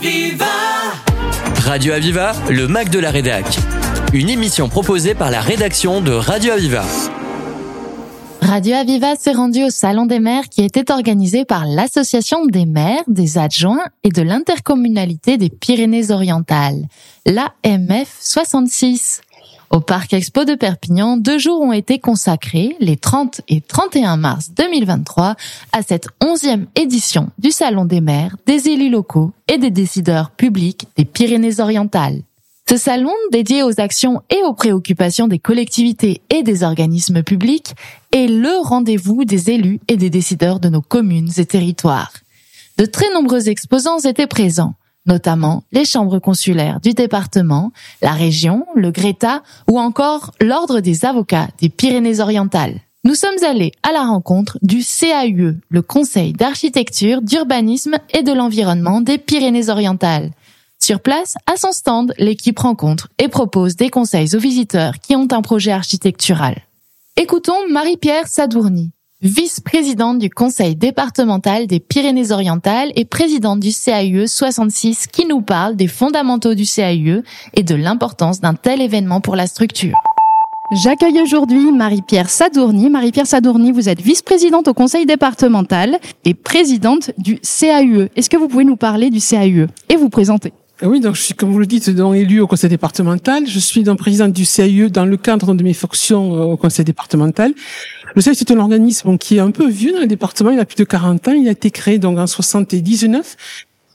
Aviva Radio Aviva, le Mac de la Rédac. Une émission proposée par la rédaction de Radio Aviva. Radio Aviva s'est rendu au Salon des maires qui était organisé par l'Association des maires, des adjoints et de l'intercommunalité des Pyrénées-Orientales, l'AMF 66. Au Parc Expo de Perpignan, deux jours ont été consacrés, les 30 et 31 mars 2023, à cette onzième édition du Salon des maires, des élus locaux et des décideurs publics des Pyrénées-Orientales. Ce salon, dédié aux actions et aux préoccupations des collectivités et des organismes publics, est le rendez-vous des élus et des décideurs de nos communes et territoires. De très nombreux exposants étaient présents, notamment les chambres consulaires du département, la région, le Greta ou encore l'Ordre des avocats des Pyrénées-Orientales. Nous sommes allés à la rencontre du CAUE, le Conseil d'architecture, d'urbanisme et de l'environnement des Pyrénées-Orientales. Sur place, à son stand, l'équipe rencontre et propose des conseils aux visiteurs qui ont un projet architectural. Écoutons Marie-Pierre Sadourny, vice-présidente du conseil départemental des Pyrénées-Orientales et présidente du CAUE 66 qui nous parle des fondamentaux du CAUE et de l'importance d'un tel événement pour la structure. J'accueille aujourd'hui Marie-Pierre Sadourny. Marie-Pierre Sadourny, vous êtes vice-présidente au conseil départemental et présidente du CAUE. Est-ce que vous pouvez nous parler du CAUE et vous présenter? Oui, donc je suis, comme vous le dites, donc élu au conseil départemental. Je suis donc présidente du CAE dans le cadre de mes fonctions euh, au conseil départemental. Le CAE, c'est un organisme qui est un peu vieux dans le département. Il a plus de 40 ans. Il a été créé donc en 79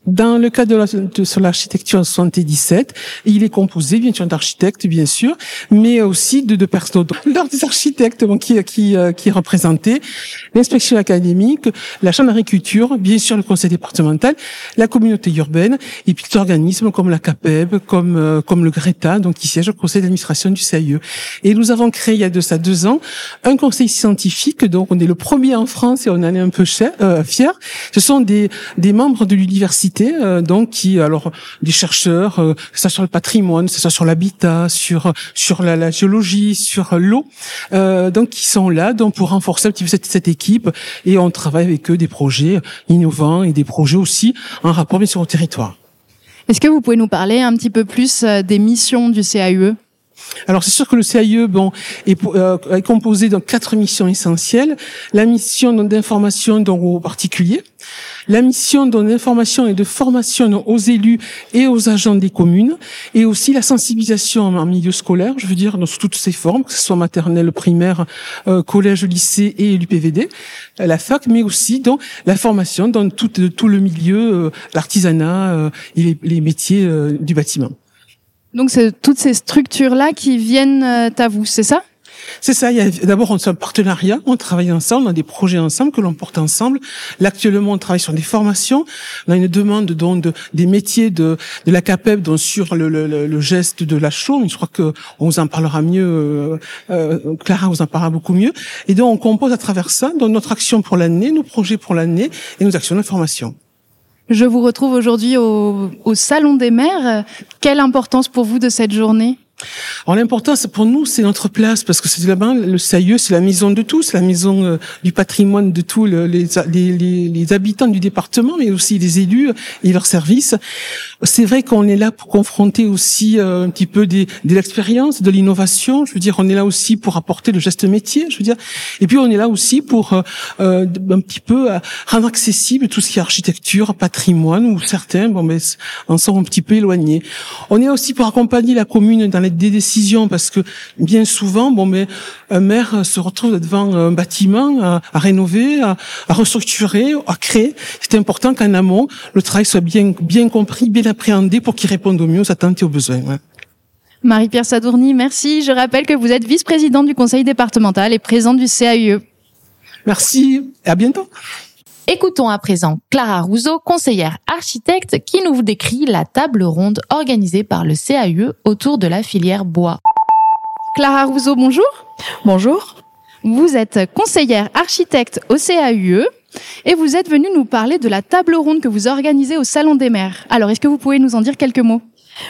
dans le cadre de, sur l'architecture en 77, il est composé bien sûr d'architectes, bien sûr, mais aussi de, de personnes, des architectes bon, qui, qui, euh, qui représenté, l'inspection académique, la chambre d'agriculture, bien sûr le conseil départemental, la communauté urbaine, et puis des organismes comme la CAPEB, comme, euh, comme le GRETA, donc qui siège au conseil d'administration du CAIE. Et nous avons créé il y a de ça deux ans un conseil scientifique, donc on est le premier en France et on en est un peu cher, euh, fiers. Ce sont des, des membres de l'université euh, donc qui alors des chercheurs, euh, que ça sur le patrimoine, que ça sur l'habitat, sur sur la, la géologie, sur l'eau, euh, donc qui sont là donc pour renforcer un petit peu cette, cette équipe et on travaille avec eux des projets innovants et des projets aussi en rapport bien sûr au territoire. Est-ce que vous pouvez nous parler un petit peu plus des missions du CAUE alors c'est sûr que le CAIE bon est, euh, est composé de quatre missions essentielles. La mission d'information aux particuliers, la mission d'information et de formation aux élus et aux agents des communes, et aussi la sensibilisation en milieu scolaire, je veux dire dans toutes ses formes, que ce soit maternelle, primaire, euh, collège, lycée et l'UPVD, euh, la fac, mais aussi dans la formation dans tout, tout le milieu, l'artisanat et les, les métiers du bâtiment. Donc c'est toutes ces structures-là qui viennent euh, à vous, c'est ça? C'est ça. D'abord, on est un partenariat, on travaille ensemble, on a des projets ensemble que l'on porte ensemble. Là, actuellement, on travaille sur des formations. On a une demande donc de, des métiers de, de la CAPEB donc sur le, le, le, geste de la chaume. Je crois que on vous en parlera mieux. Euh, euh, Clara vous en parlera beaucoup mieux. Et donc, on compose à travers ça notre action pour l'année, nos projets pour l'année et nos actions d'information. Je vous retrouve aujourd'hui au, Salon des maires. Quelle importance pour vous de cette journée? Alors l'importance pour nous, c'est notre place, parce que c'est là-bas, le Sailleux, c'est la maison de tous, la maison euh, du patrimoine de tous les, les, les, habitants du département, mais aussi les élus et leurs services. C'est vrai qu'on est là pour confronter aussi euh, un petit peu des, de l'expérience, de l'innovation. Je veux dire, on est là aussi pour apporter le geste métier, je veux dire. Et puis on est là aussi pour euh, un petit peu rendre accessible tout ce qui est architecture, patrimoine, où certains, bon, ben, en sont un petit peu éloignés. On est aussi pour accompagner la commune dans des décisions parce que bien souvent, bon, mais un maire se retrouve devant un bâtiment à, rénover, à, restructurer, à créer. C'est important qu'en amont, le travail soit bien, bien compris, bien appréhendé pour qu'il réponde au mieux aux attentes et aux besoins. Marie-Pierre Sadourny, merci. Je rappelle que vous êtes vice-présidente du conseil départemental et présente du CAUE. Merci et à bientôt. Écoutons à présent Clara Rousseau, conseillère architecte, qui nous décrit la table ronde organisée par le CAUE autour de la filière bois. Clara Rousseau, bonjour. Bonjour. Vous êtes conseillère architecte au CAUE et vous êtes venue nous parler de la table ronde que vous organisez au Salon des maires. Alors, est-ce que vous pouvez nous en dire quelques mots?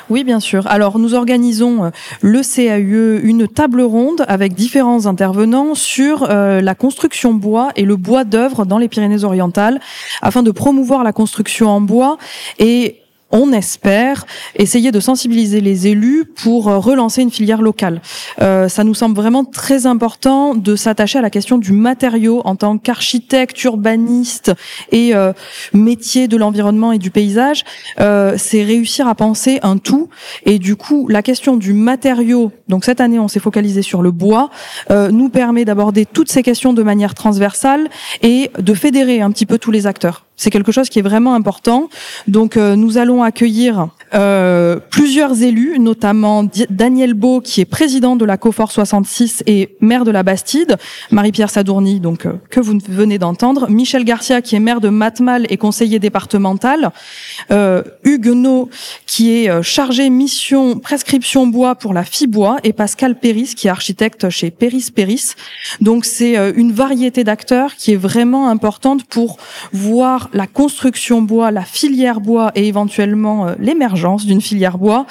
Oui, bien sûr. Alors, nous organisons euh, le CAUE une table ronde avec différents intervenants sur euh, la construction bois et le bois d'œuvre dans les Pyrénées-Orientales afin de promouvoir la construction en bois et on espère essayer de sensibiliser les élus pour relancer une filière locale. ça nous semble vraiment très important de s'attacher à la question du matériau en tant qu'architecte, urbaniste et métier de l'environnement et du paysage. C'est réussir à penser un tout et du coup la question du matériau. Donc cette année on s'est focalisé sur le bois, nous permet d'aborder toutes ces questions de manière transversale et de fédérer un petit peu tous les acteurs. C'est quelque chose qui est vraiment important. Donc euh, nous allons accueillir euh, plusieurs élus, notamment Daniel Beau, qui est président de la COFOR 66 et maire de la Bastide, Marie-Pierre Sadourny, donc euh, que vous venez d'entendre, Michel Garcia, qui est maire de Matmal et conseiller départemental, euh, Hugues qui est euh, chargé mission prescription bois pour la FIBois, et Pascal Péris, qui est architecte chez Péris Péris. Donc c'est une variété d'acteurs qui est vraiment importante pour voir la construction bois, la filière bois et éventuellement euh, l'émergence d'une filière bois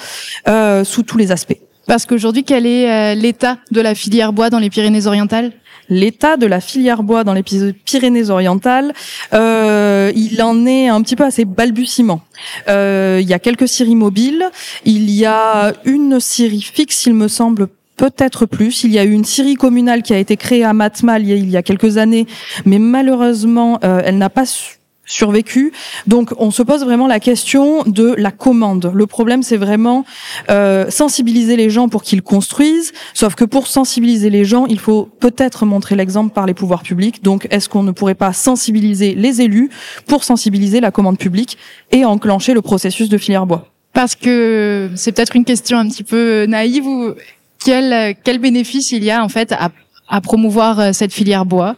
euh, sous tous les aspects. Parce qu'aujourd'hui, quel est euh, l'état de la filière bois dans les Pyrénées-Orientales? L'état de la filière bois dans les Pyrénées-Orientales, il en est un petit peu à ses balbutiements. il y a quelques scieries mobiles, il y a une scierie fixe, il me semble, peut-être plus. Il y a eu une scierie communale qui a été créée à Matmal il y a quelques années, mais malheureusement, elle n'a pas survécu. Donc on se pose vraiment la question de la commande. Le problème c'est vraiment euh, sensibiliser les gens pour qu'ils construisent, sauf que pour sensibiliser les gens, il faut peut-être montrer l'exemple par les pouvoirs publics. Donc est-ce qu'on ne pourrait pas sensibiliser les élus pour sensibiliser la commande publique et enclencher le processus de filière bois? Parce que c'est peut-être une question un petit peu naïve ou quel, quel bénéfice il y a en fait à, à promouvoir euh, cette filière bois?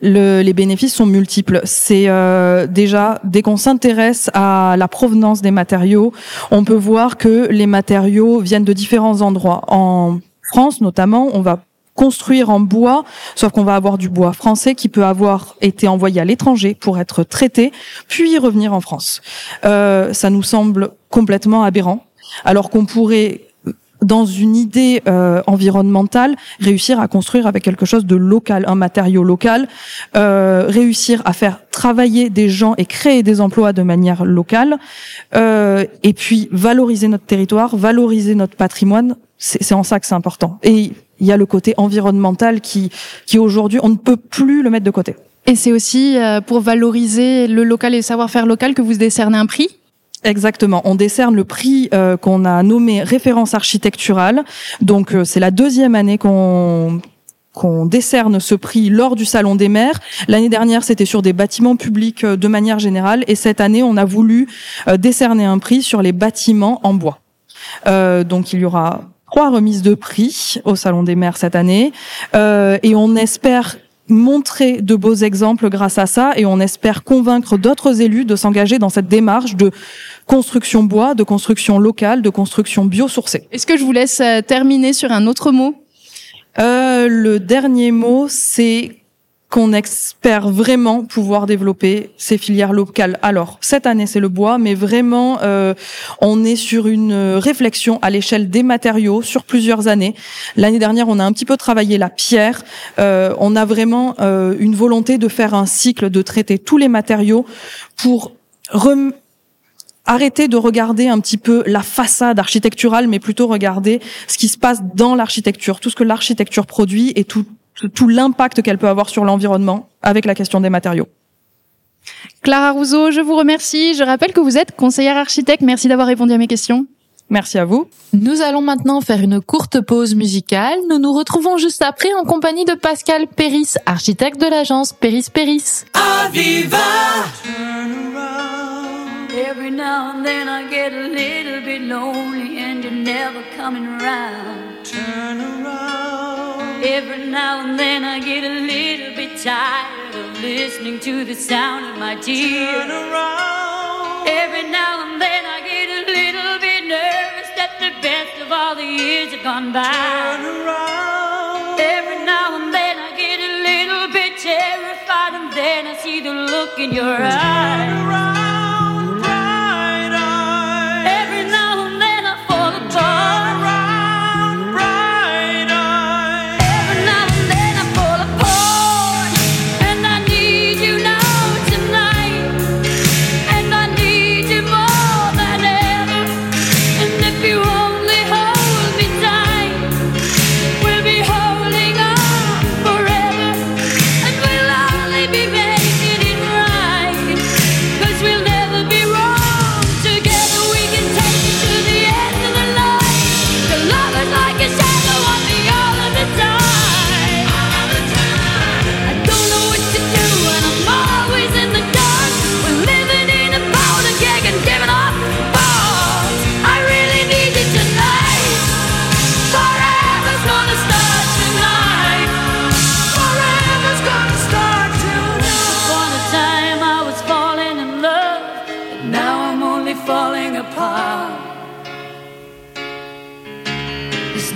Le, les bénéfices sont multiples. C'est euh, déjà dès qu'on s'intéresse à la provenance des matériaux, on peut voir que les matériaux viennent de différents endroits. En France notamment, on va construire en bois, sauf qu'on va avoir du bois français qui peut avoir été envoyé à l'étranger pour être traité, puis revenir en France. Euh, ça nous semble complètement aberrant, alors qu'on pourrait dans une idée euh, environnementale, réussir à construire avec quelque chose de local, un matériau local, euh, réussir à faire travailler des gens et créer des emplois de manière locale, euh, et puis valoriser notre territoire, valoriser notre patrimoine, c'est en ça que c'est important. Et il y a le côté environnemental qui, qui aujourd'hui, on ne peut plus le mettre de côté. Et c'est aussi euh, pour valoriser le local et le savoir-faire local que vous décernez un prix? Exactement. On décerne le prix euh, qu'on a nommé référence architecturale. Donc euh, c'est la deuxième année qu'on qu'on décerne ce prix lors du Salon des maires. L'année dernière, c'était sur des bâtiments publics euh, de manière générale, et cette année, on a voulu décerner un prix sur les bâtiments en bois. donc il y aura trois remises de prix au Salon des maires cette année, et on espère montrer de beaux exemples grâce à ça et on espère convaincre d'autres élus de s'engager dans cette démarche de construction bois, de construction locale, de construction biosourcée. Est-ce que je vous laisse euh, terminer sur un autre mot? Euh, Le dernier mot, c'est qu'on espère vraiment pouvoir développer ces filières locales. Alors, cette année, c'est le bois, mais vraiment, euh, on est sur une réflexion à l'échelle des matériaux sur plusieurs années. L'année dernière, on a un petit peu travaillé la pierre. Euh, on a vraiment euh, une volonté de faire un cycle, de traiter tous les matériaux pour arrêter de regarder un petit peu la façade architecturale, mais plutôt regarder ce qui se passe dans l'architecture, tout ce que l'architecture produit et tout tout l'impact qu'elle peut avoir sur l'environnement avec la question des matériaux. Clara Rousseau, je vous remercie. Je rappelle que vous êtes conseillère architecte. Merci d'avoir répondu à mes questions. Merci à vous. Nous allons maintenant faire une courte pause musicale. Nous nous retrouvons juste après en compagnie de Pascal Péris, architecte de l'agence Péris Péris. Aviva! Every now and then I get a little bit lonely and you're never coming around. Turn around. Every now and then I get a little bit tired of listening to the sound of my tears. Turn around. Every now and then I get a little bit nervous that the best of all the years have gone by. Turn around. Every now and then I get a little bit terrified and then I see the look in your Turn eyes. Around.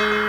Every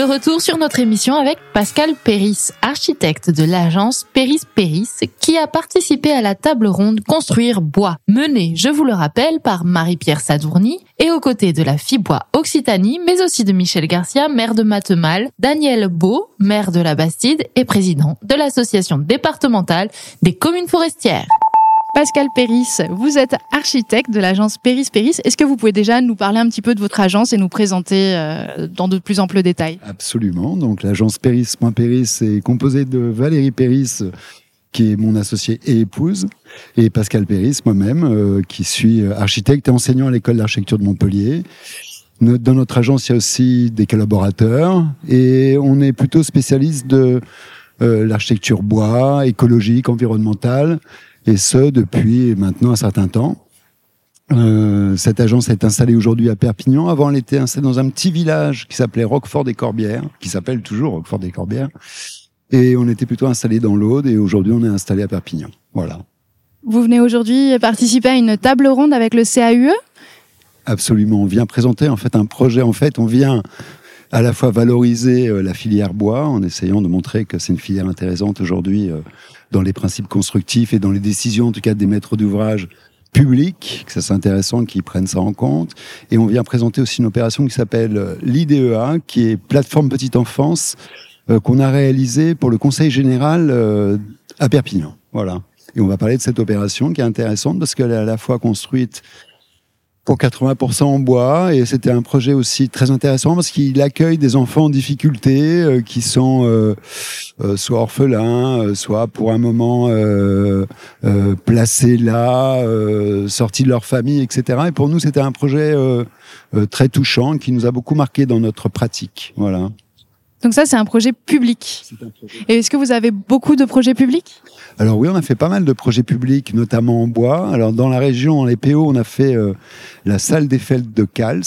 De retour sur notre émission avec Pascal Péris, architecte de l'agence Péris Péris, qui a participé à la table ronde Construire bois, menée, je vous le rappelle, par Marie-Pierre Sadourny, et aux côtés de la FIBois Occitanie, mais aussi de Michel Garcia, maire de Matemal, Daniel Beau, maire de la Bastide et président de l'association départementale des communes forestières. Pascal Péris, vous êtes architecte de l'agence Péris Péris. Est-ce que vous pouvez déjà nous parler un petit peu de votre agence et nous présenter euh, dans de plus amples détails? Absolument. Donc l'agence Péris.Péris est composée de Valérie Péris, qui est mon associé et épouse, et Pascal Péris, moi-même, euh, qui suis architecte et enseignant à l'école d'architecture de Montpellier. Dans notre agence, il y a aussi des collaborateurs et on est plutôt spécialiste de euh, l'architecture bois, écologique, environnementale, et ce depuis maintenant un certain temps. Euh, cette agence est installée aujourd'hui à Perpignan. Avant, elle était installée dans un petit village qui s'appelait Roquefort-des-Corbières, qui s'appelle toujours Roquefort-des-Corbières. Et on était plutôt installé dans l'Aude et aujourd'hui on est installé à Perpignan. Voilà. Vous venez aujourd'hui participer à une table ronde avec le CAUE. Absolument. On vient présenter en fait un projet. En fait, on vient à la fois valoriser euh, la filière bois en essayant de montrer que c'est une filière intéressante aujourd'hui euh, dans les principes constructifs et dans les décisions, en tout cas des maîtres d'ouvrage publics, que ça c'est intéressant qu'ils prennent ça en compte. Et on vient présenter aussi une opération qui s'appelle euh, l'IDEA, qui est plateforme petite enfance, euh, qu'on a réalisée pour le Conseil général euh, à Perpignan. Voilà. Et on va parler de cette opération qui est intéressante parce qu'elle est à la fois construite pour 80% en bois et c'était un projet aussi très intéressant parce qu'il accueille des enfants en difficulté euh, qui sont euh, euh, soit orphelins, euh, soit pour un moment euh, euh, placés là, sortis de leur famille, etc. Et pour nous, c'était un projet très touchant qui nous a beaucoup marqué dans notre pratique. Voilà. Donc ça, c'est un projet public. C'est un projet Et est-ce que vous avez beaucoup de projets publics? Alors oui, on a fait pas mal de projets publics, notamment en bois. Alors dans la région, les PO, on a fait euh, la salle des fêtes de Cals,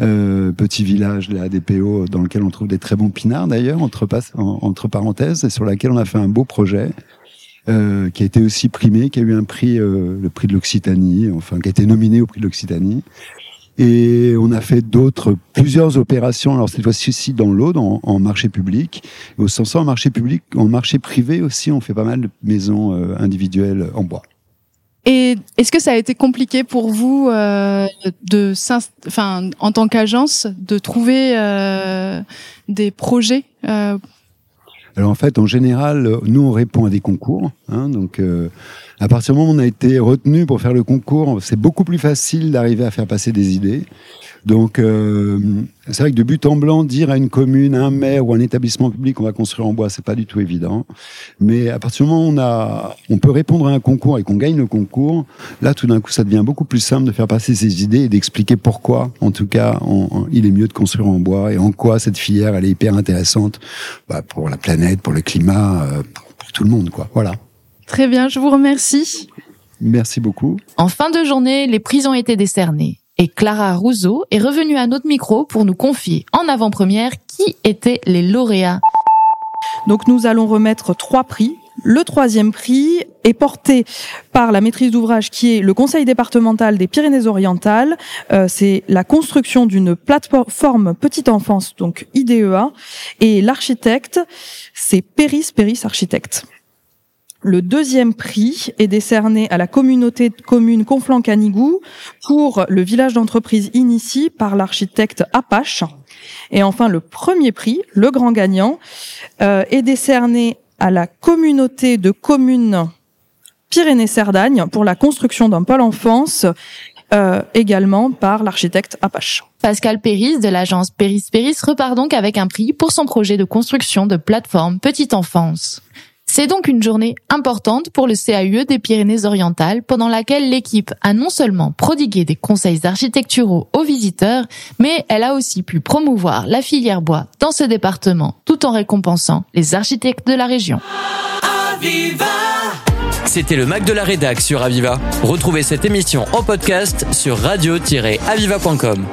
euh, petit village là, des PO dans lequel on trouve des très bons pinards d'ailleurs, entre, parenthèses, et sur laquelle on a fait un beau projet. euh, qui a été aussi primé, qui a eu un prix, le prix de l'Occitanie, enfin qui a été nominé au prix de l'Occitanie. Et on a fait d'autres, plusieurs opérations. Alors cette fois-ci dans l'Aude, en, marché public. Au sens en marché public, en marché privé aussi, on fait pas mal de maisons euh, individuelles en bois. Et est-ce que ça a été compliqué pour vous euh, de, enfin, en tant qu'agence, de trouver euh, des projets Alors en fait, en général, nous on répond à des concours. Hein, donc euh, à partir du moment où on a été retenu pour faire le concours, c'est beaucoup plus facile d'arriver à faire passer des idées. Donc euh, c'est vrai que de but en blanc, dire à une commune, à un maire ou un établissement public on va construire en bois, c'est pas du tout évident. Mais à partir du moment où on a, on peut répondre à un concours et qu'on gagne le concours, là tout d'un coup ça devient beaucoup plus simple de faire passer ses idées et d'expliquer pourquoi, en tout cas, on- on- il est mieux de construire en bois et en quoi cette filière elle est hyper intéressante bah, pour la planète, pour le climat, euh, pour, pour tout le monde, quoi. Voilà. Très bien, je vous remercie. Merci beaucoup. En fin de journée, les prix ont été décernés. Et Clara Rousseau est revenue à notre micro pour nous confier en avant-première qui étaient les lauréats. Donc nous allons remettre trois prix. Le troisième prix est porté par la maîtrise d'ouvrage qui est le conseil départemental des Pyrénées-Orientales. Euh, c'est la construction d'une plateforme petite enfance, donc IDEA. Et l'architecte, c'est Péris Péris Architecte. Le deuxième prix est décerné à la communauté de communes Conflans-Canigou pour le village d'entreprise Inici par l'architecte Apache. Et enfin, le premier prix, le grand gagnant, euh, est décerné à la communauté de communes Pyrénées-Cerdagne pour la construction d'un pôle enfance, euh, également par l'architecte Apache. Pascal Péris de l'agence Péris Péris repart donc avec un prix pour son projet de construction de plateforme petite enfance. C'est donc une journée importante pour le CAUE des Pyrénées-Orientales pendant laquelle l'équipe a non seulement prodigué des conseils architecturaux aux visiteurs, mais elle a aussi pu promouvoir la filière bois dans ce département tout en récompensant les architectes de la région. C'était le Mac de la Rédac sur Aviva. Retrouvez cette émission en podcast sur radio-aviva.com.